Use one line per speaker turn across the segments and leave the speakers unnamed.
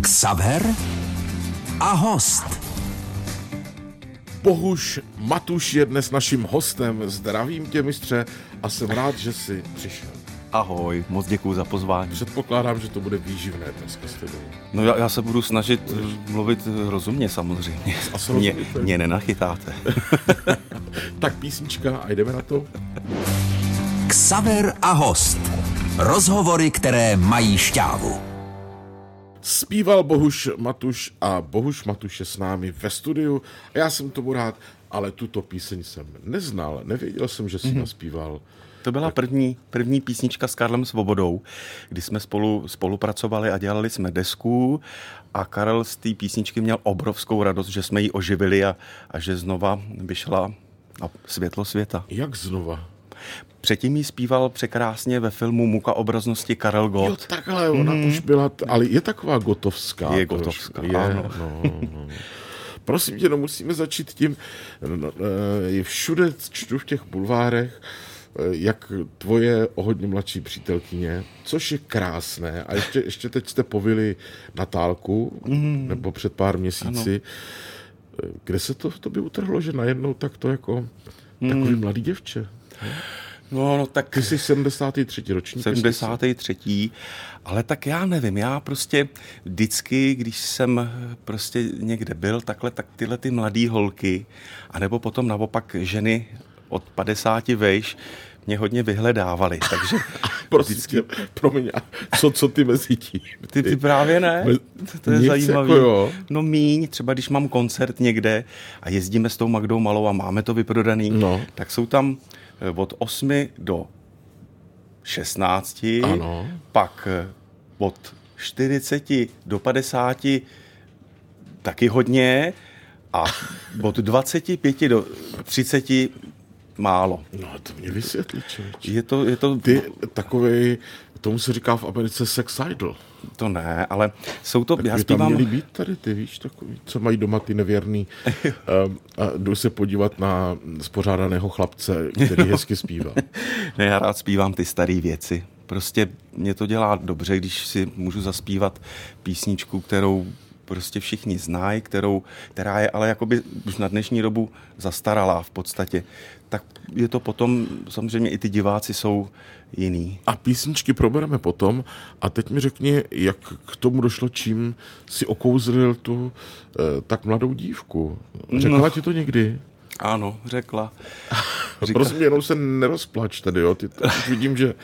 Xaver a host.
Bohuš Matuš je dnes naším hostem. Zdravím tě, mistře, a jsem rád, že jsi přišel.
Ahoj, moc děkuji za pozvání.
Předpokládám, že to bude výživné dneska s tebou.
No já, já se budu snažit Budeš... mluvit rozumně samozřejmě.
A
mě, mě nenachytáte.
tak písnička a jdeme na to.
Xaver a host. Rozhovory, které mají šťávu.
Zpíval Bohuš Matuš a Bohuš Matuš je s námi ve studiu a já jsem tomu rád, ale tuto píseň jsem neznal, nevěděl jsem, že jsi mm-hmm. naspíval.
To byla první, první písnička s Karlem Svobodou, kdy jsme spolu spolupracovali a dělali jsme desku a Karel z té písničky měl obrovskou radost, že jsme ji oživili a, a že znova vyšla na světlo světa.
Jak znova?
Předtím jí zpíval překrásně ve filmu Muka obraznosti Karel Gott.
Jo, takhle, ona mm. už byla, ale je taková gotovská.
Je gotovská,
je, ano. No, no. Prosím tě, no musíme začít tím, no, no je všude čtu v těch bulvárech, eh, jak tvoje o hodně mladší přítelkyně, což je krásné. A ještě, ještě teď jste povili Natálku, mm. nebo před pár měsíci. Ano. Eh, kde se to v tobě utrhlo, že najednou tak to jako mm. takový mladý děvče?
No, no tak...
Ty jsi 73. ročník.
73. Ale tak já nevím, já prostě vždycky, když jsem prostě někde byl, takhle, tak tyhle ty mladé holky, anebo potom naopak ženy od 50 vejš, mě hodně vyhledávali, takže...
prostě, vždycky... promiň, co, co ty mezi tím?
Ty, ty právě ne, to, to je zajímavé. Jako no míň, třeba když mám koncert někde a jezdíme s tou Magdou Malou a máme to vyprodaný, no. tak jsou tam od 8 do 16,
ano.
pak eh, od 40 do 50 taky hodně a od 25 do 30 málo.
No to mě vysvětlí, člověč.
Je to, je to...
Ty takový, tomu se říká v Americe sex idol.
To ne, ale jsou to...
Tak já zpívám... tam být tady, ty víš, takový, co mají doma ty nevěrný um, a jdu se podívat na spořádaného chlapce, který hezky zpívá.
ne, já rád zpívám ty staré věci. Prostě mě to dělá dobře, když si můžu zaspívat písničku, kterou prostě všichni znají, kterou, která je ale jakoby už na dnešní dobu zastaralá v podstatě, tak je to potom, samozřejmě i ty diváci jsou jiný.
A písničky probereme potom. A teď mi řekni, jak k tomu došlo, čím si okouzlil tu eh, tak mladou dívku. Řekla no. ti to někdy?
Ano, řekla.
Říká... Prosím, jenom se nerozplač tady, jo. Ty, už vidím, že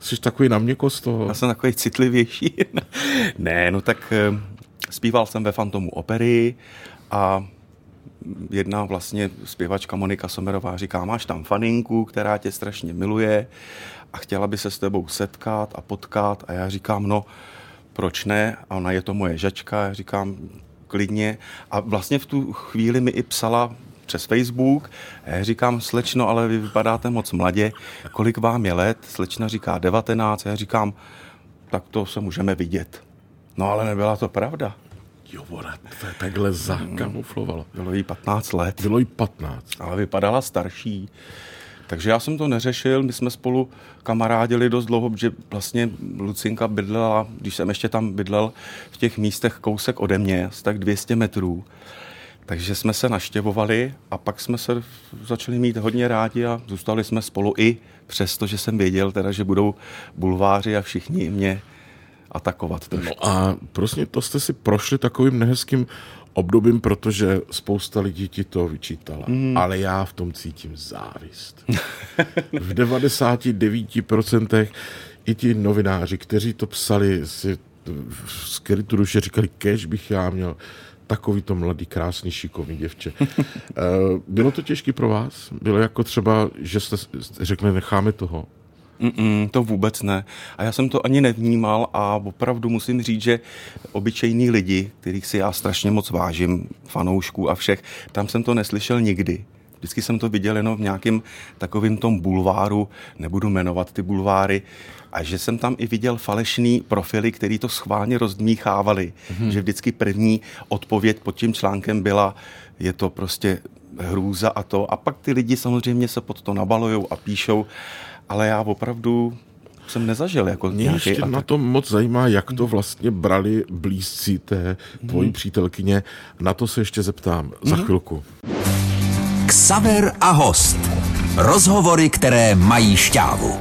jsi takový na měkost toho.
Já jsem takový citlivější. ne, no tak eh, Zpíval jsem ve Fantomu opery a jedna vlastně zpěvačka Monika Somerová říká, máš tam faninku, která tě strašně miluje a chtěla by se s tebou setkat a potkat a já říkám, no proč ne? A ona je to moje žačka, já říkám, klidně. A vlastně v tu chvíli mi i psala přes Facebook. Já říkám, slečno, ale vy vypadáte moc mladě. Kolik vám je let? Slečna říká 19. Já říkám, tak to se můžeme vidět. No ale nebyla to pravda.
Jo, ona to takhle zakamuflovalo.
Bylo jí 15 let.
Bylo jí 15.
Ale vypadala starší. Takže já jsem to neřešil, my jsme spolu kamarádili dost dlouho, že vlastně Lucinka bydlela, když jsem ještě tam bydlel v těch místech kousek ode mě, asi tak 200 metrů. Takže jsme se naštěvovali a pak jsme se začali mít hodně rádi a zůstali jsme spolu i přesto, že jsem věděl teda, že budou bulváři a všichni mě atakovat.
Trošku. No a prostě to jste si prošli takovým nehezkým obdobím, protože spousta lidí ti to vyčítala. Mm. Ale já v tom cítím závist. v 99% i ti novináři, kteří to psali, si z krytu duše říkali, kež bych já měl takový to mladý, krásný, šikovný děvče. Eh, bylo to těžké pro vás? Bylo jako třeba, že jste řekli, necháme toho?
Mm-mm, to vůbec ne. A já jsem to ani nevnímal a opravdu musím říct, že obyčejní lidi, kterých si já strašně moc vážím, fanoušků a všech, tam jsem to neslyšel nikdy. Vždycky jsem to viděl jenom v nějakém takovém tom bulváru, nebudu jmenovat ty bulváry, a že jsem tam i viděl falešný profily, který to schválně rozdmíchávali. Mm-hmm. Že vždycky první odpověď pod tím článkem byla, je to prostě hrůza a to. A pak ty lidi samozřejmě se pod to nabalujou a píšou ale já opravdu jsem nezažil. Jako
Mě ještě
atak.
na tom moc zajímá, jak to vlastně brali blízcí té tvojí přítelkyně. Na to se ještě zeptám za chvilku.
Ksaver a host. Rozhovory, které mají šťávu.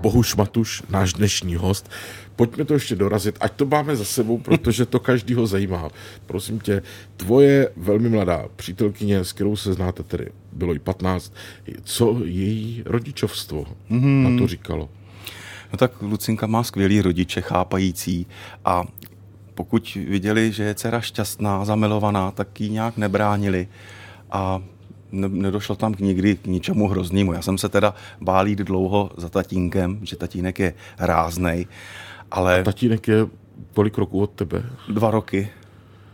Bohuš Matuš, náš dnešní host. Pojďme to ještě dorazit, ať to máme za sebou, protože to každýho zajímá. Prosím tě, tvoje velmi mladá přítelkyně, s kterou se znáte tedy, bylo jí 15, co její rodičovstvo mm. na to říkalo?
No tak Lucinka má skvělý rodiče, chápající a pokud viděli, že je dcera šťastná, zamilovaná, tak ji nějak nebránili a ne, nedošlo tam k nikdy k ničemu hroznému. Já jsem se teda bál jít dlouho za tatínkem, že tatínek je ráznej, ale
Tatínek je kolik roků od tebe?
dva roky,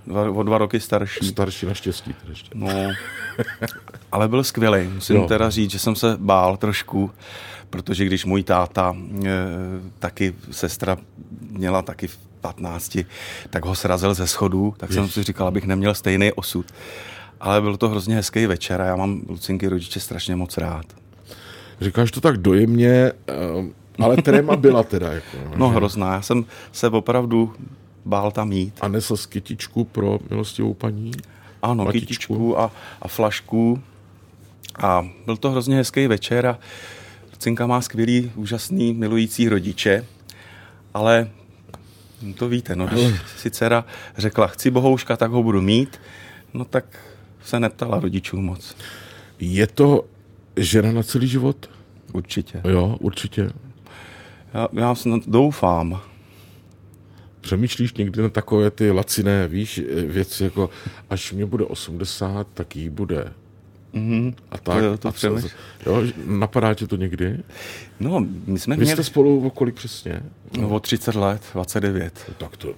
dva, o dva roky starší.
Starší naštěstí. Ještě.
No, ale byl skvělý. Musím
jo.
teda říct, že jsem se bál trošku, protože když můj táta, e, taky sestra měla taky v 15, tak ho srazil ze schodů, tak jsem
Jež.
si říkal, abych neměl stejný osud. Ale byl to hrozně hezký večer a já mám Lucinky rodiče strašně moc rád.
Říkáš to tak dojemně, eh, ale tréma byla teda. Jako,
No
že?
hrozná, já jsem se opravdu bál tam jít.
A nesl z kytičku pro milostivou paní?
Ano,
Platičku.
kytičku a, a flašku. A byl to hrozně hezký večer a Cinka má skvělý, úžasný, milující rodiče, ale to víte, no, když si dcera řekla, chci bohouška, tak ho budu mít, no tak se neptala rodičů moc.
Je to žena na celý život?
Určitě.
Jo, určitě.
Já, já snad doufám.
Přemýšlíš někdy na takové ty laciné, víš, věci, jako až mě bude 80, tak jí bude. Mm-hmm. A tak.
jo, to
a co, jo, napadá tě to někdy?
No, my jsme
Vy
měli
jste spolu o kolik přesně?
no, o 30 let, 29.
Tak to...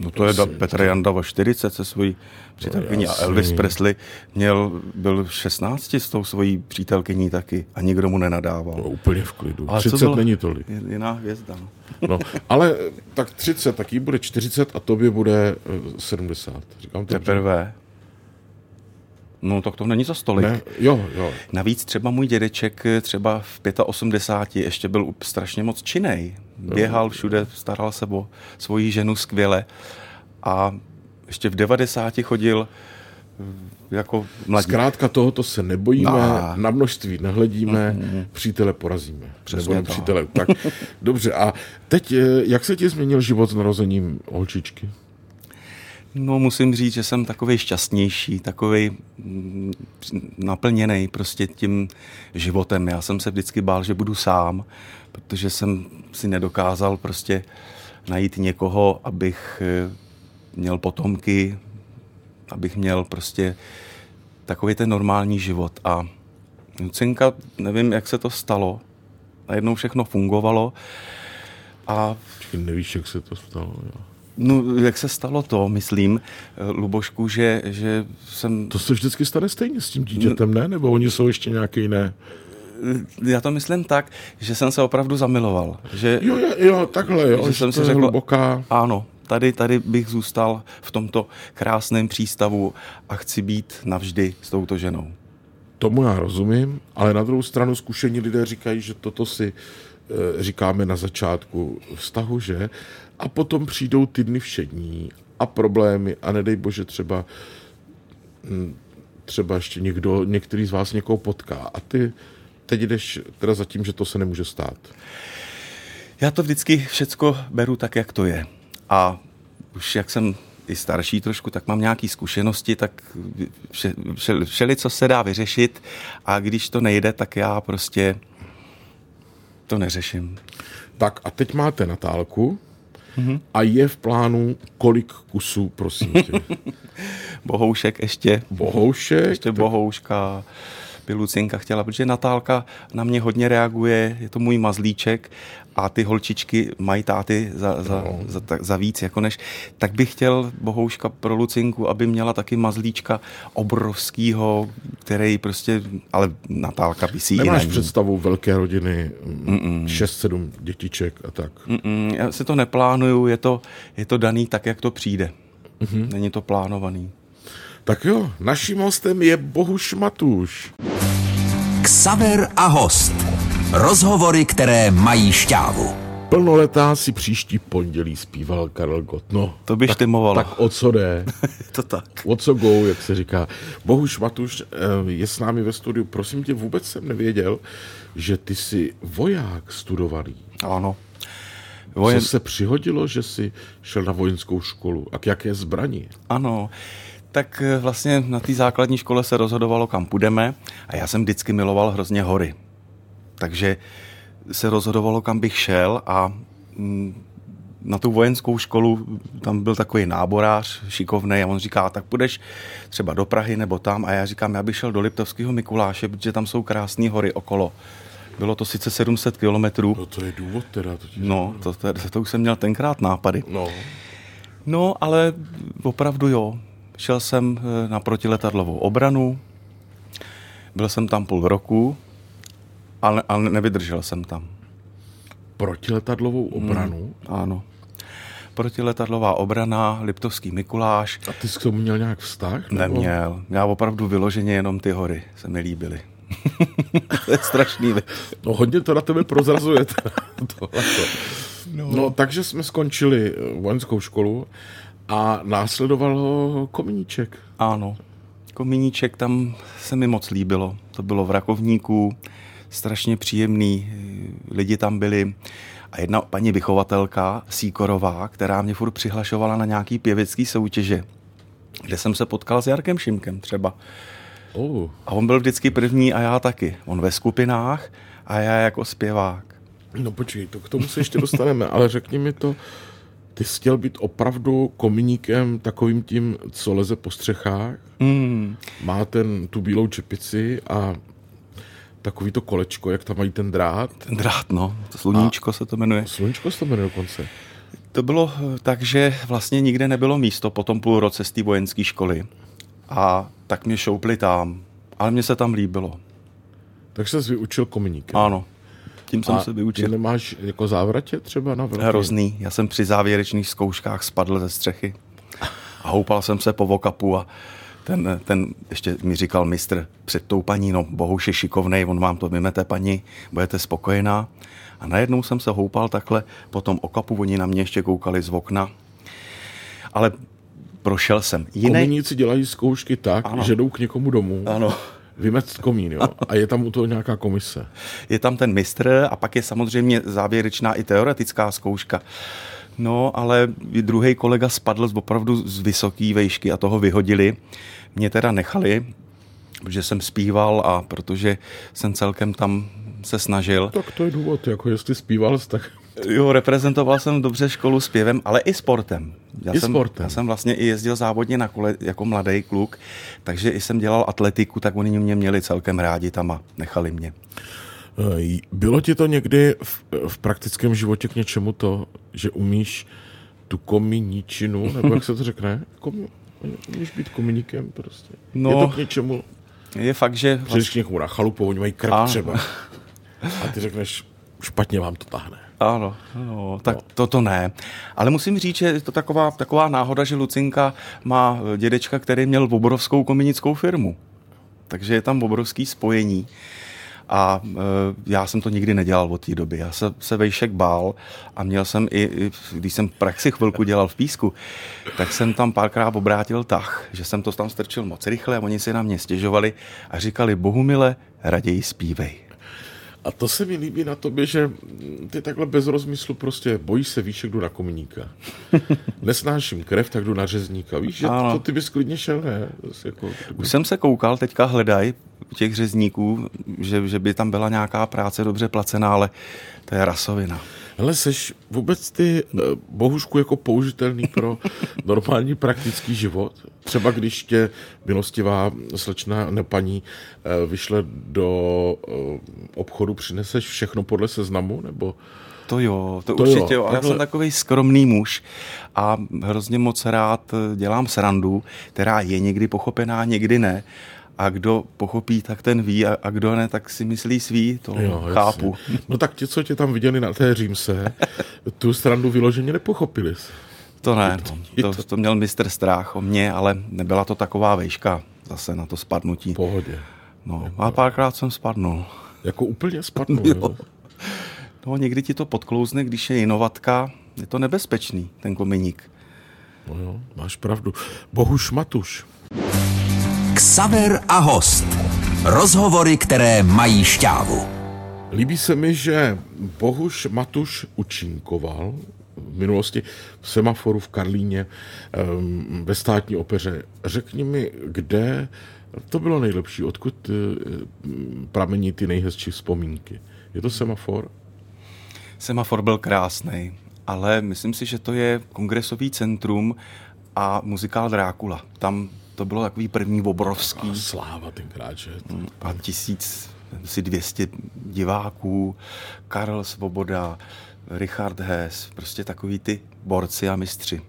No to je da,
prosím
Petr. Janda o 40 se svojí přítelkyní a
jasný.
Elvis Presley měl, byl 16 s tou svojí přítelkyní taky a nikdo mu nenadával.
No, úplně v klidu.
Ale co
30
bylo?
není tolik.
Je- Jiná hvězda. no.
No, ale tak 30, tak jí bude 40 a tobě bude eh, 70. Říkám to dobře?
Teprve. No tak to není za stolik.
Ne, jo, jo.
Navíc třeba můj dědeček eh, třeba v 85 ještě byl strašně moc činej. Běhal všude, staral se o svoji ženu skvěle a ještě v 90 chodil eh, jako mladí.
Zkrátka tohoto se nebojíme,
No.
na množství nehledíme, přítele porazíme.
Přesně tak.
přítele. Tak, dobře, a teď, eh, jak se ti změnil život s narozením holčičky?
No, musím říct, že jsem takový šťastnější, takový naplněný prostě tím životem. Já jsem se vždycky bál, že budu sám, protože jsem si nedokázal prostě najít někoho, abych eh, měl potomky, abych měl prostě takový ten normální život. A Lucinka, nevím, jak se to stalo, najednou všechno fungovalo a
Nevíš, jak se to stalo? Jo.
No, jak se stalo to, myslím, eh, Lubošku, že, že jsem...
To se vždycky stane stejně s tím dítětem, ne? Nebo oni jsou ještě nějaké jiné?
Já to myslím tak, že jsem se opravdu zamiloval. Že,
Jo, jo, jo takhle, jo,
že jsem si řekl,
hluboká.
ano, tady, tady bych zůstal v tomto krásném přístavu a chci být navždy s touto ženou.
Tomu já rozumím, ale na druhou stranu zkušení lidé říkají, že toto si e, říkáme na začátku vztahu, že? A potom přijdou ty dny všední a problémy a nedej bože třeba hm, třeba ještě někdo, některý z vás někoho potká a ty teď jdeš teda za tím, že to se nemůže stát.
Já to vždycky všecko beru tak, jak to je. A už jak jsem i starší trošku, tak mám nějaké zkušenosti, tak vše, vše, všeli, co se dá vyřešit a když to nejde, tak já prostě to neřeším.
Tak a teď máte Natálku a je v plánu kolik kusů, prosím tě.
Bohoušek ještě,
Bohoušek,
ještě Bohouška, by Lucinka chtěla, protože Natálka na mě hodně reaguje, je to můj mazlíček a ty holčičky mají táty za, za, no. za, za, za víc, jako než, tak bych chtěl Bohouška pro Lucinku, aby měla taky mazlíčka obrovskýho, který prostě, ale Natálka by si ji na
Nemáš představu velké rodiny, mm, 6-7 dětiček a tak.
Mm, Já si to neplánuju, je to, je to daný tak, jak to přijde. Mm-hmm. Není to plánovaný.
Tak jo, naším hostem je Bohuš Matuš.
Ksaver a host. Rozhovory, které mají šťávu.
Plnoletá si příští pondělí zpíval Karel Gott. No,
To by
tak,
štimovalo.
tak o co jde?
to tak.
O co go, jak se říká. Bohuš Matuš eh, je s námi ve studiu. Prosím tě, vůbec jsem nevěděl, že ty jsi voják studovaný.
Ano.
Vojen... Co se přihodilo, že jsi šel na vojenskou školu a k jaké zbraní?
Ano. Tak eh, vlastně na té základní škole se rozhodovalo, kam půjdeme a já jsem vždycky miloval hrozně hory. Takže se rozhodovalo, kam bych šel a mm, na tu vojenskou školu tam byl takový náborář šikovný a on říká, tak půjdeš třeba do Prahy nebo tam a já říkám, já bych šel do Liptovského Mikuláše, protože tam jsou krásné hory okolo. Bylo to sice 700 kilometrů,
No to je důvod teda. To
no, to, to, to už jsem měl tenkrát nápady.
no.
No, ale opravdu jo. Šel jsem eh, na protiletadlovou obranu, byl jsem tam půl roku, ale, ale nevydržel jsem tam.
Protiletadlovou obranu.
Ano. Protiletadlová obrana, Liptovský Mikuláš,
A ty jsi k tomu měl nějak vztah? nebo-
neměl. Já opravdu vyloženě jenom ty hory se mi líbily. to je strašný. vy-
No hodně to na tebe prozrazuje. No. no, takže jsme skončili eh, vojenskou školu a následoval ho kominíček.
Ano. Komíníček tam se mi moc líbilo. To bylo v Rakovníku, strašně příjemný. Lidi tam byli. A jedna paní vychovatelka, Síkorová, která mě furt přihlašovala na nějaký pěvecký soutěže, kde jsem se potkal s Jarkem Šimkem třeba.
Oh.
A on byl vždycky první a já taky. On ve skupinách a já jako zpěvák.
No počkej, to k tomu se ještě dostaneme, ale řekni mi to, ty jsi chtěl být opravdu kominíkem takovým tím, co leze po střechách,
Mm.
má ten, tu bílou čepici a takový to kolečko, jak tam mají ten drát.
Ten drát, no. To sluníčko se to jmenuje.
Sluníčko se to jmenuje dokonce.
To bylo eh, tak, že vlastně nikde nebylo místo po tom půl roce z té vojenské školy. A tak mě šoupli tam. Ale mně se tam líbilo.
Takže jsi vyučil kominíkem.
Ano. Tím jsem
a
se vyučil.
nemáš jako závratě třeba na velký?
Hrozný. Já jsem při závěrečných zkouškách spadl ze střechy. A houpal jsem se po vokapu a ten, ten ještě mi říkal mistr před tou paní, no Bohuš je šikovnej, on vám to vymete paní, budete spokojená. A najednou jsem se houpal takhle po tom okapu, oni na mě ještě koukali z okna. Ale prošel jsem. Jiný...
Kominíci dělají zkoušky tak,
Ano.
že jdou k někomu domů,
Ano.
Vymec komín, jo, a je tam u toho nějaká komise.
Je tam ten mistr a pak je samozřejmě závěrečná i teoretická zkouška. No, ale druhý kolega spadl z opravdu z vysoký vejšky a toho vyhodili. Mě teda nechali, protože jsem zpíval a protože jsem celkem tam se snažil.
Tak to je důvod, jako jestli zpíval tak
Jo, reprezentoval jsem dobře školu zpěvem, ale i sportem. Já
I
jsem,
sportem.
Já jsem vlastně i jezdil závodně na kole jako mladý kluk, takže i jsem dělal atletiku, tak oni mě měli celkem rádi tam a nechali mě.
Bylo ti to někdy v, v praktickém životě k něčemu to, že umíš tu kominičinu, nebo jak se to řekne? Komi, umíš být kominíkem prostě.
No.
Je to k něčemu,
Je fakt, že
přijdeš k někomu na chalupu, oni mají krk
Ano.
třeba. A ty řekneš, špatně vám to tahne.
Ano, no, tak to to ne. Ale musím říct, že je to taková, taková náhoda, že Lucinka má eh, dědečka, který měl obrovskou kominickou firmu. Takže je tam obrovský spojení. A e, já jsem to nikdy nedělal od té doby. Já se, se vejšek bál a měl jsem i, i, když jsem praxi chvilku dělal v písku, tak jsem tam párkrát obrátil tah, že jsem to tam strčil moc rychle a oni si na mě stěžovali a říkali, Bohumile, raději zpívej.
A to se mi líbí na tobě, že ty takhle bez rozmyslu prostě bojíš se, víš, jak jdu na kominíka. Nesnáším krev, tak jdu na řezníka. Víš, že
Ano.
to ty bys klidně šel, ne? Jako,
Už jsem se koukal, teďka hledaj těch řezníků, že, že by tam byla nějaká práce dobře placená, ale to je rasovina.
Hele, seš vůbec ty eh, bohužku jako použitelný pro normální praktický život? Třeba když tě milostivá slečna ne paní eh, vyšle do eh, obchodu, přineseš všechno podle seznamu? Nebo
To jo, to,
To
určitě jo. jo. Já
takhle-
jsem takový skromný muž a hrozně moc rád dělám srandu, která je někdy pochopená, někdy ne. A kdo pochopí, tak ten ví, a, a kdo ne, tak si myslí svý, to jo,
jasně.
chápu.
No tak ti, co tě tam viděli na té římse, tu strandu vyloženě nepochopili.
To ne, no. to- to, měl mistr strach o mě, ale nebyla to taková vejška zase na to spadnutí.
V pohodě.
No, a párkrát jsem spadnul.
Jako úplně spadnou.
Jo.
jo.
No, někdy ti to podklouzne, když je jinovatka. Je to nebezpečný, ten kominík.
No jo, máš pravdu. Bohuš Matuš.
Ksaver a host. Rozhovory, které mají šťávu.
Líbí se mi, že Bohuš Matuš učinkoval v minulosti v semaforu v Karlíně em, ve státní opeře. Řekni mi, kde to bylo nejlepší, odkud eh, pramení ty nejhezčí vzpomínky. Je to semafor?
Semafor byl krásný, ale myslím si, že to je kongresový centrum a muzikál Drákula. Tam to bylo takový první obrovský.
A sláva tenkrát, že?
A tisíc, si 200 diváků, Karel Svoboda, Richard Hess, prostě takový ty borci a mistři.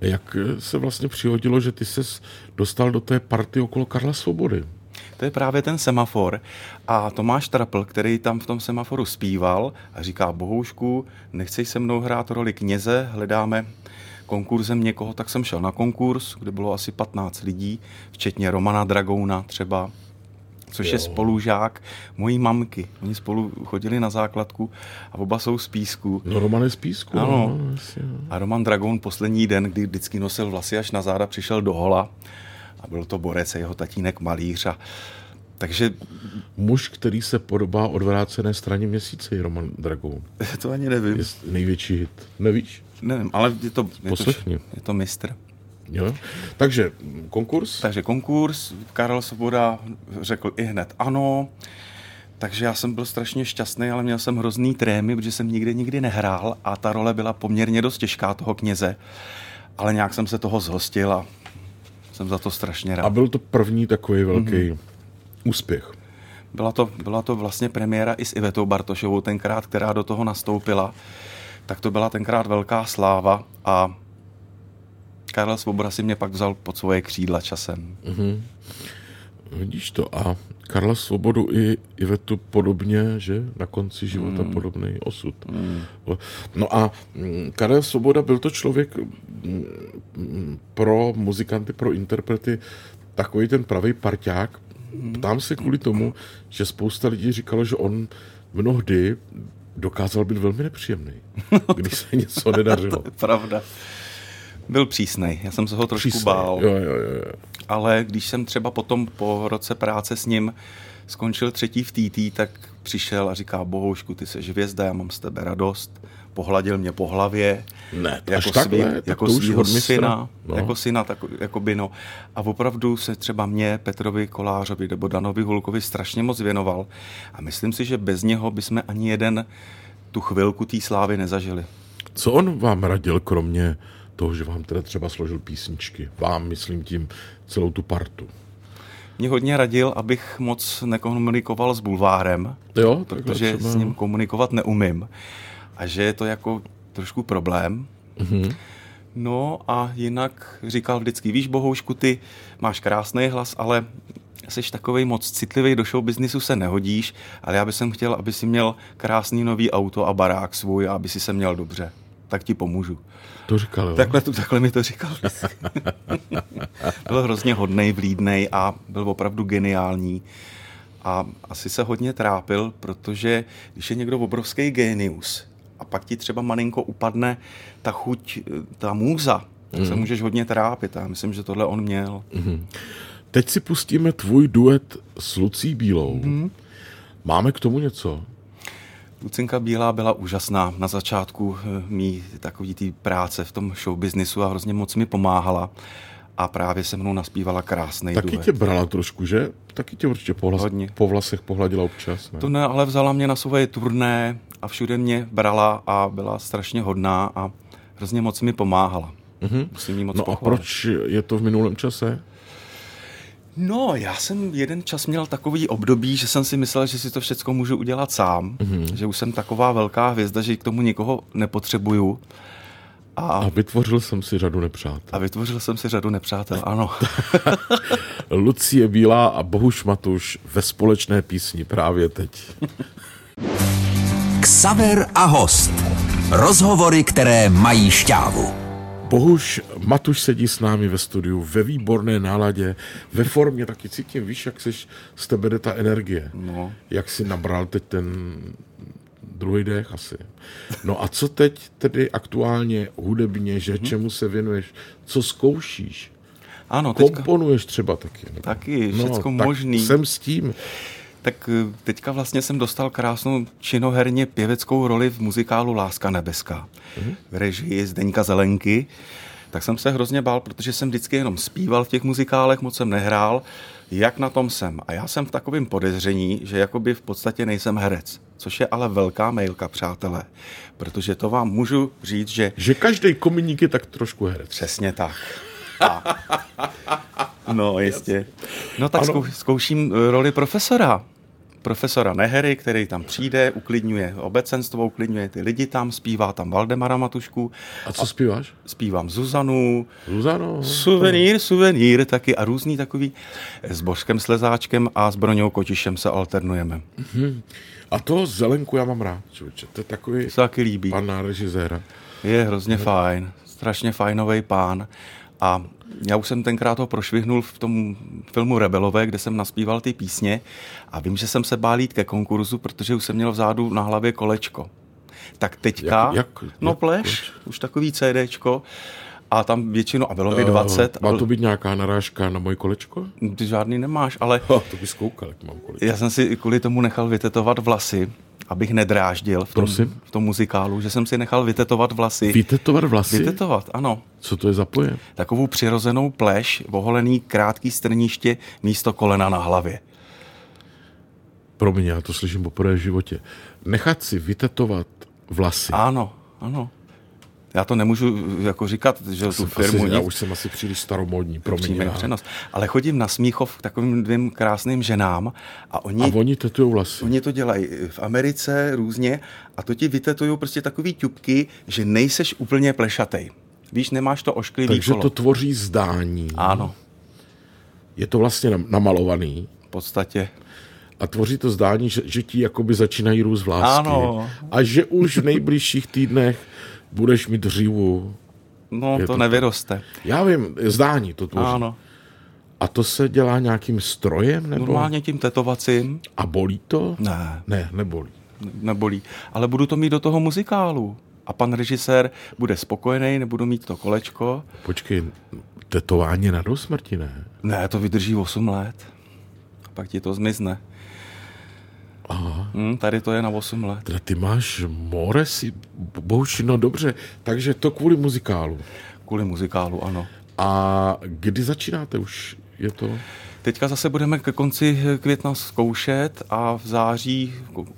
Jak se vlastně přihodilo, že ty ses dostal do té party okolo Karla Svobody?
To je právě ten semafor a Tomáš Trapl, který tam v tom semaforu zpíval a říká Bohoušku, nechceš se mnou hrát roli kněze, hledáme konkurzem někoho, tak jsem šel na konkurs, kde bylo asi 15 lidí, včetně Romana Dragouna třeba, což jo. je spolužák mojí mamky. Oni spolu chodili na základku a oba jsou z Písku.
No Roman je z Písku.
Ano.
No, jasně, no.
A Roman Dragoun poslední den, kdy vždycky nosil vlasy až na záda, přišel do hola a byl to borec a jeho tatínek malíř. A, takže
Muž, který se podobá odvrácené straně měsíce, je Roman Dragoun.
to ani nevím.
Je největší hit. Nevíš?
Nevím, ale je to, je to, je to mistr.
Jo? Takže konkurs.
Takže konkurs, Karel Svoboda řekl i hned ano, takže já jsem byl strašně šťastný, ale měl jsem hrozný trémy, protože jsem nikdy nikdy nehrál a ta role byla poměrně dost těžká toho kněze, ale nějak jsem se toho zhostil a jsem za to strašně rád.
A byl to první takový velký mm-hmm. úspěch.
Byla to, byla to vlastně premiéra i s Ivetou Bartošovou tenkrát, která do toho nastoupila. Tak to byla tenkrát velká sláva a Karel Svoboda si mě pak vzal pod svoje křídla časem.
Vidíš to. A Karla Svobodu i Ivetu podobně, že na konci života mm. podobný osud. Mm. No a mm, Karel Svoboda byl to člověk mm, mm, pro muzikanty, pro interprety takový ten pravý parťák. Ptám se kvůli tomu, že spousta lidí říkalo, že on mnohdy dokázal být velmi nepříjemný, když se něco nedařilo.
To je pravda. Byl přísnej, já jsem se ho trošku
Přísnej.
bál.
Jo, jo, jo. jo.
ale když jsem třeba potom po roce práce s ním skončil třetí v TT, tak přišel a říká, Bohoušku, ty jsi hvězda, já mám z tebe radost. Pohladil mě po hlavě,
Ne, to
jako,
až takhle,
svý,
tak
jako
to už
svýho syna,
No.
jako syna, tak, jako by no. A opravdu se třeba mě, Petrovi Kolářovi nebo Danovi Hulkovi strašně moc věnoval. A myslím si, že bez něho bychom ani jeden tu chvilku té slávy nezažili.
Co on vám radil, kromě toho, že vám teda třeba složil písničky? Vám, myslím tím, celou tu partu.
Mě hodně radil, abych moc nekomunikoval s bulvárem,
Jo, takhle
protože
třeba,
s ním komunikovat neumím. A že je to jako trošku problém.
Mhm.
No a jinak říkal vždycky, víš Bohoušku, ty máš krásný hlas, ale jsi takový moc citlivý, do show businessu se nehodíš, ale já bych chtěl, aby si měl krásný nový auto a barák svůj a aby si se měl dobře. Tak ti pomůžu.
To říkal, jo.
Takhle, takhle mi to říkal. byl hrozně hodnej, vlídnej a byl opravdu geniální. A asi se hodně trápil, protože když je někdo obrovský genius a pak ti třeba malinko upadne ta chuť, ta můza, tak se můžeš hodně trápit. A já myslím, že tohle on měl.
Teď si pustíme tvůj duet s Lucí Bílou. Mm-hmm. Máme k tomu něco?
Lucinka Bílá byla úžasná na začátku eh, mý takový té práce v tom show businessu a hrozně moc mi pomáhala. A právě se mnou naspívala krásný
Taky
duet.
tě brala trošku, že? Taky tě určitě po, vlas,
Hodně.
po vlasech pohladila občas. Ne?
To ne, ale vzala mě na svoje turné a všude mě brala a byla strašně hodná a hrozně moc mi pomáhala. Mm-hmm. Musím jí moc
No a
pochválit.
proč je to v minulém čase?
No, já jsem jeden čas měl takový období, že jsem si myslel, že si to všechno můžu udělat sám, mm-hmm. že už jsem taková velká hvězda, že k tomu nikoho nepotřebuju. A,
A vytvořil jsem si řadu nepřátel.
a vytvořil jsem si řadu nepřátel, ano.
Lucie Bílá a Bohuš Matuš ve společné písni právě teď.
Ksaver a host. Rozhovory, které mají šťávu.
Bohuž Matuš sedí s námi ve studiu ve výborné náladě, ve formě, taky cítím, víš, jak seš, z tebe jde ta energie.
No.
Jak si nabral teď ten druhý dech asi. No a co teď tedy aktuálně hudebně, že čemu se věnuješ, co zkoušíš?
Ano, teďka,
Komponuješ třeba taky. nebo-
taky, všecko
tak
možný.
Jsem s tím.
Tak eh, teďka vlastně jsem dostal krásnou činoherně pěveckou roli v muzikálu Láska nebeská
Mhm.
v režii Zdeňka Zelenky. Tak jsem se hrozně bál, protože jsem vždycky jenom zpíval v těch muzikálech, moc jsem nehrál. Jak na tom jsem? A já jsem v takovém podezření, že jakoby v podstatě nejsem herec. Což je ale velká mailka, přátelé. Protože to vám můžu říct, že
Že každý kominík je tak trošku herec.
Přesně tak. A. No, jistě. No tak zkou, zkouším eh, roli profesora. Profesora Nehery, který tam přijde, uklidňuje obecenstvo, uklidňuje ty lidi tam, zpívá tam Valdemara Matušku,
A co zpíváš?
zpívám Zuzanu,
Zuzano?
suvenýr, suvenýr taky a různý takový s Božkem Slezáčkem a s Broňou Kotišem se alternujeme.
A to zelenku já mám rád, člověče. To je takový
To se taky líbí.
pan režiséra.
Je hrozně fajn, strašně fajnový pán. A já už jsem tenkrát ho prošvihnul v tom filmu Rebelové, kde jsem naspíval ty písně a vím, že jsem se bál jít ke konkurzu, protože už jsem měl vzadu na hlavě kolečko. Tak teďka,
Jak- jak-
no
jak
pleš,
kolečko?
už takový CDčko a tam většinou, a bylo mi 20,
Uh, má to být nějaká narážka na moje kolečko?
ty žádný nemáš, ale
Oh, to bys koukal, jak mám kolečko.
já jsem si kvůli tomu nechal vytetovat vlasy, abych nedráždil v tom,
Prosím?
v tom muzikálu, že jsem si nechal vytetovat vlasy.
Vytetovat vlasy?
Vytetovat, ano.
Co to je za pojem?
takovou přirozenou pleš, oholený krátký strniště místo kolena na hlavě.
Promiň, já to slyším poprvé v životě. Nechat si vytetovat vlasy.
Ano, ano. Já to nemůžu jako říkat, že tu
Jsem
firmu
asi, já už jsem asi příliš staromódní, promiň. já.
přenos. Ale chodím na Smíchov k takovým dvěm krásným ženám a oni,
A oni tetujou vlasy.
oni to dělají v Americe různě a to ti vytetují prostě takový ťupky, že nejseš úplně plešatej. Víš, nemáš to ošklivý
Takže
kolo.
to tvoří zdání.
Ano,
Je to vlastně nam- namalovaný.
v podstatě.
A tvoří to zdání, že, že ti jakoby začínají růst vlásky.
Ano.
A že už v nejbližších týdnech budeš mít dřívu.
No,
Je
to,
to
nevyroste.
Já vím, zdání to tvoří.
Ano.
A to se dělá nějakým strojem? Nebo?
Normálně tím tetovacím.
A bolí to?
Ne,
Ne, nebolí.
nebolí. Ale budu to mít do toho muzikálu. A pan režisér bude spokojený, nebudu mít to kolečko.
Počkej, tetování na do smrti, ne?
Ne, to vydrží 8 let. A pak ti to zmizne.
Aha.
Hm, tady to je na 8 let.
Teda ty máš more si, bohuž, no dobře, takže to kvůli muzikálu.
Kvůli muzikálu, ano.
A kdy začínáte už? Je to?
Teďka zase budeme ke konci května zkoušet a v září,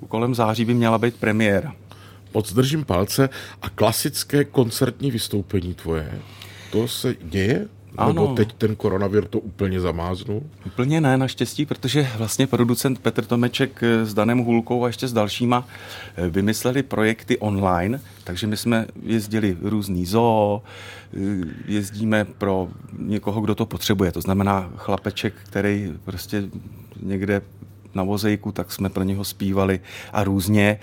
kolem září by měla být premiéra.
Moc držím palce a klasické koncertní vystoupení tvoje, to se děje? Nebo
Ano.
teď ten koronavir to úplně zamáznul?
Úplně ne, naštěstí, protože vlastně producent Petr Tomeček eh, s Danem Hůlkou a ještě s dalšíma eh, vymysleli projekty online, takže my jsme jezdili různý zoo, eh, jezdíme pro někoho, kdo to potřebuje, to znamená chlapeček, který prostě někde na vozejku, tak jsme pro něho zpívali a různě.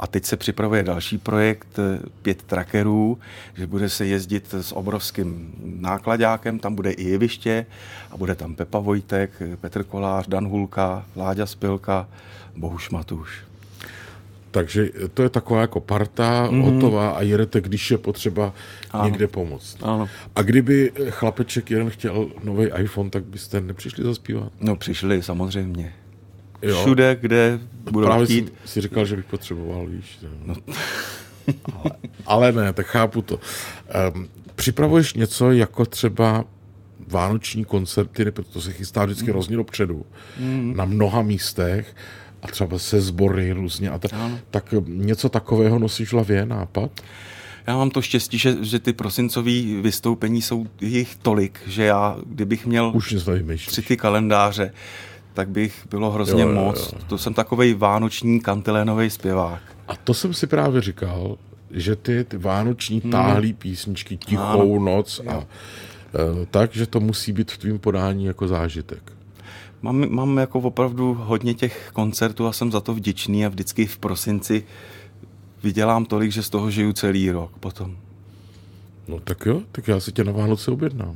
A teď se připravuje další projekt, eh, pět trackerů, že bude se jezdit s obrovským nákladákem, tam bude i jeviště a bude tam Pepa Vojtek, eh, Petr Kolář, Dan Hulka, Láďa Spilka, Bohuš Matuš.
Takže to je taková jako parta mm-hmm. hotová a jedete, když je potřeba
Ano.
ano. někde pomoct.
Ano.
A kdyby chlapeček jeden chtěl nový iPhone, tak byste nepřišli zaspívat?
No přišli samozřejmě.
Jo.
Všude, kde budou
Právě
chtít.
jsem si říkal, že bych potřeboval, víš. No. ale, ale ne, tak chápu to. Um, připravuješ něco jako třeba vánoční koncerty, nebo to se chystá vždycky mm. hrozně dopředu, mm. na mnoha místech a třeba se sbory různě. A ta, tak něco takového nosíš v hlavě, nápad?
Já mám to štěstí, že, že ty prosincové vystoupení jsou jich tolik, že já, kdybych měl
Už
tři ty kalendáře, tak bych bylo hrozně
Jo, jo,
moc.
jo.
To jsem takový vánoční kantilénový zpěvák.
A to jsem si právě říkal, že ty, ty vánoční táhlý písničky, tichou
Ano.
noc a e, tak, že to musí být v tvým podání jako zážitek.
Mám, mám jako opravdu hodně těch koncertů a jsem za to vděčný a vždycky v prosinci vydělám tolik, že z toho žiju celý rok potom.
No tak jo, tak já si tě na Vánoce objednám.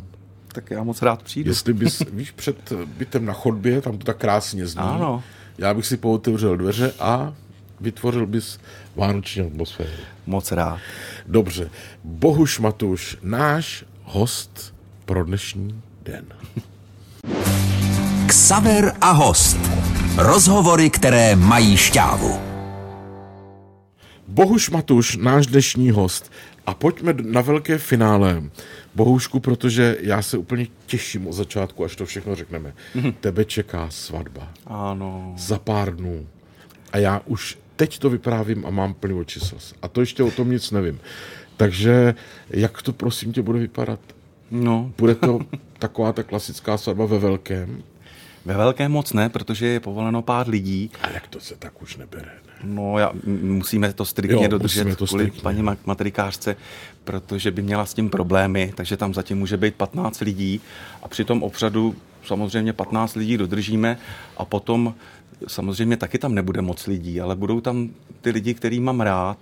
Tak já moc rád přijdu.
Jestli bys, víš, před bytem na chodbě, tam to tak krásně zní.
Ano.
Já bych si pootevřel dveře a vytvořil bys vánoční atmosféru.
Moc rád.
Dobře. Bohuš Matuš, náš host pro dnešní den.
Ksaver a host. Rozhovory, které mají šťávu.
Bohuš Matuš, náš dnešní host. A pojďme na velké finále. Bohušku, protože já se úplně těším od začátku, až to všechno řekneme. Tebe čeká svatba.
Ano.
Za pár dnů. A já už teď to vyprávím a mám plný oči sos. A to ještě o tom nic nevím. Takže jak to prosím tě bude vypadat?
No,
Bude to taková ta klasická svatba ve velkém?
Ve velké moc ne, protože je povoleno pár lidí.
A jak to se tak už nebere? Ne?
No, já, musíme to striktně
Jo,
dodržet
to
kvůli
striktně.
paní ma- matrikářce, protože by měla s tím problémy, takže tam zatím může být 15 lidí a při tom obřadu samozřejmě 15 lidí dodržíme a potom samozřejmě taky tam nebude moc lidí, ale budou tam ty lidi, který mám rád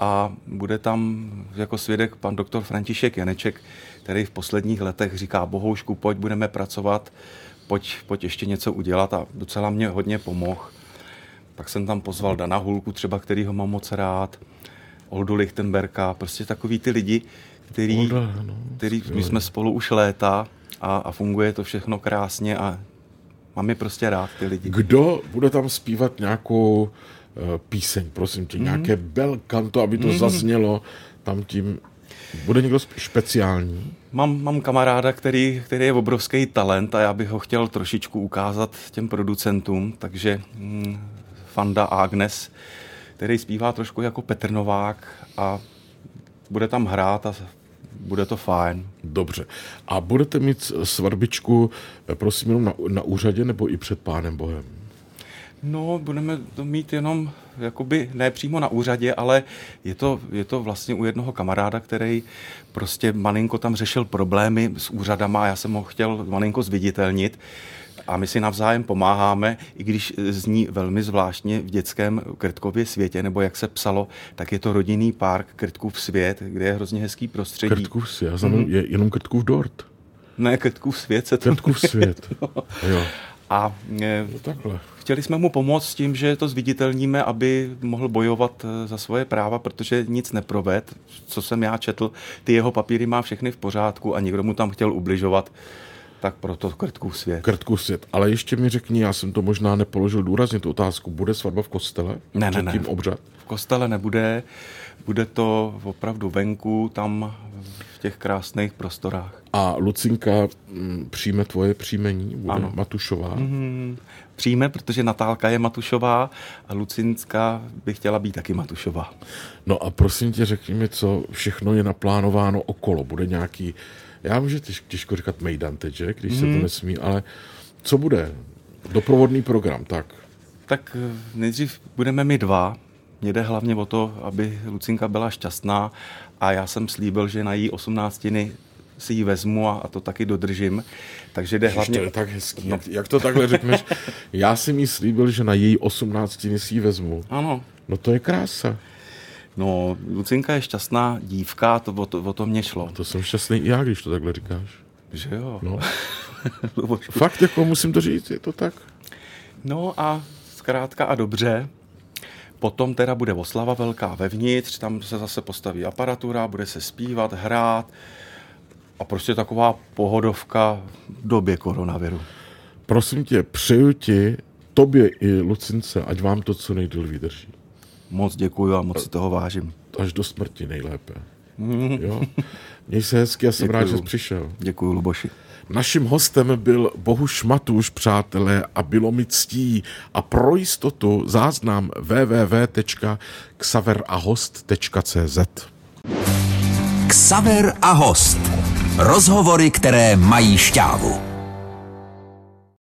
a bude tam jako svědek pan doktor František Janeček, který v posledních letech říká, bohoušku, pojď, budeme pracovat, pojď, pojď ještě něco udělat a docela mě hodně pomohl. Pak jsem tam pozval Dana Hulku třeba, který ho mám moc rád, Oldu Lichtenberka, prostě takový ty lidi, který,
Olda, no,
který my jsme spolu už léta a, a funguje to všechno krásně a mám je prostě rád, ty lidi.
Kdo bude tam zpívat nějakou uh, píseň, prosím tě, nějaké bel canto, aby to zaznělo tam tím. Bude někdo sp- speciální?
Mám, mám kamaráda, který, který je obrovský talent a já bych ho chtěl trošičku ukázat těm producentům, takže hm, Fanda Agnes, který zpívá trošku jako Petr Novák a bude tam hrát a bude to fajn.
Dobře. A budete mít svatbičku, eh, prosím, jenom na, na úřadě nebo i před Pánem Bohem?
No, budeme to mít jenom, jakoby, ne přímo na úřadě, ale je to, je to vlastně u jednoho kamaráda, který prostě malinko tam řešil problémy s úřadama a já jsem ho chtěl malinko zviditelnit. A my si navzájem pomáháme, i když zní velmi zvláštně v dětském Krtkově světě, nebo jak se psalo, tak je to rodinný park Krtkův svět, kde je hrozně hezký prostředí.
Krtkův svět, já znamenám, je jenom Krtkův dort.
Ne, Krtkův svět se to...
Krtkův svět. Jo,
A e,
no takhle.
Chtěli jsme mu pomoct s tím, že to zviditelníme, aby mohl bojovat eh, za svoje práva, protože nic neproved. Co jsem já četl, ty jeho papíry má všechny v pořádku a někdo mu tam chtěl ubližovat, tak proto Krtkův svět.
Krtkův svět. Ale ještě mi řekni, já jsem to možná nepoložil důrazně, tu otázku, bude svatba v kostele?
Ne, ne, ne.
Obřad?
V kostele nebude, bude to opravdu venku, tam v těch krásných prostorách.
A Lucinka mm, přijme tvoje příjmení? Bude
Ano.
Matušová?
Hmm, přijme, protože Natálka je Matušová a Lucinská by chtěla být taky Matušová.
No a prosím tě, řekni mi, co všechno je naplánováno okolo. Bude nějaký, já vím, že těž, těžko říkat mejdan teď, že? když se to nesmí, ale co bude? Doprovodný program, tak.
Tak eh, nejdřív budeme my dva. Mně jde hlavně o to, aby Lucinka byla šťastná a já jsem slíbil, že na její osmnáctiny si ji vezmu a, a to taky dodržím. Takže jde
Hlavně... To je tak hezký. Jak, jak to takhle řekneš? Já jsem jí slíbil, že na její osmnáctiny si ji vezmu.
Ano,
No to je krása.
No, Lucinka je šťastná dívka, to, o, to, o to mě šlo.
To jsem šťastný i já, když to takhle říkáš.
Že jo?
No. Fakt, jako musím to říct, je to tak.
No a zkrátka a dobře. Potom teda bude oslava velká vevnitř, tam se zase postaví aparatura, bude se zpívat, hrát a prostě taková pohodovka v době koronaviru.
Prosím tě, přeju ti, tobě i Lucince, ať vám to co nejdýl vydrží.
Moc děkuji a moc si toho vážím.
Až do smrti nejlépe. Jo? Měj se hezky, já jsem
Děkuju.
rád, že jsi přišel.
Děkuji, Luboši.
Naším hostem byl Bohuš Matuš, přátelé, a bylo mi ctí. A pro jistotu záznam www.xaverahost.cz
Ksaver a host. Rozhovory, které mají šťávu.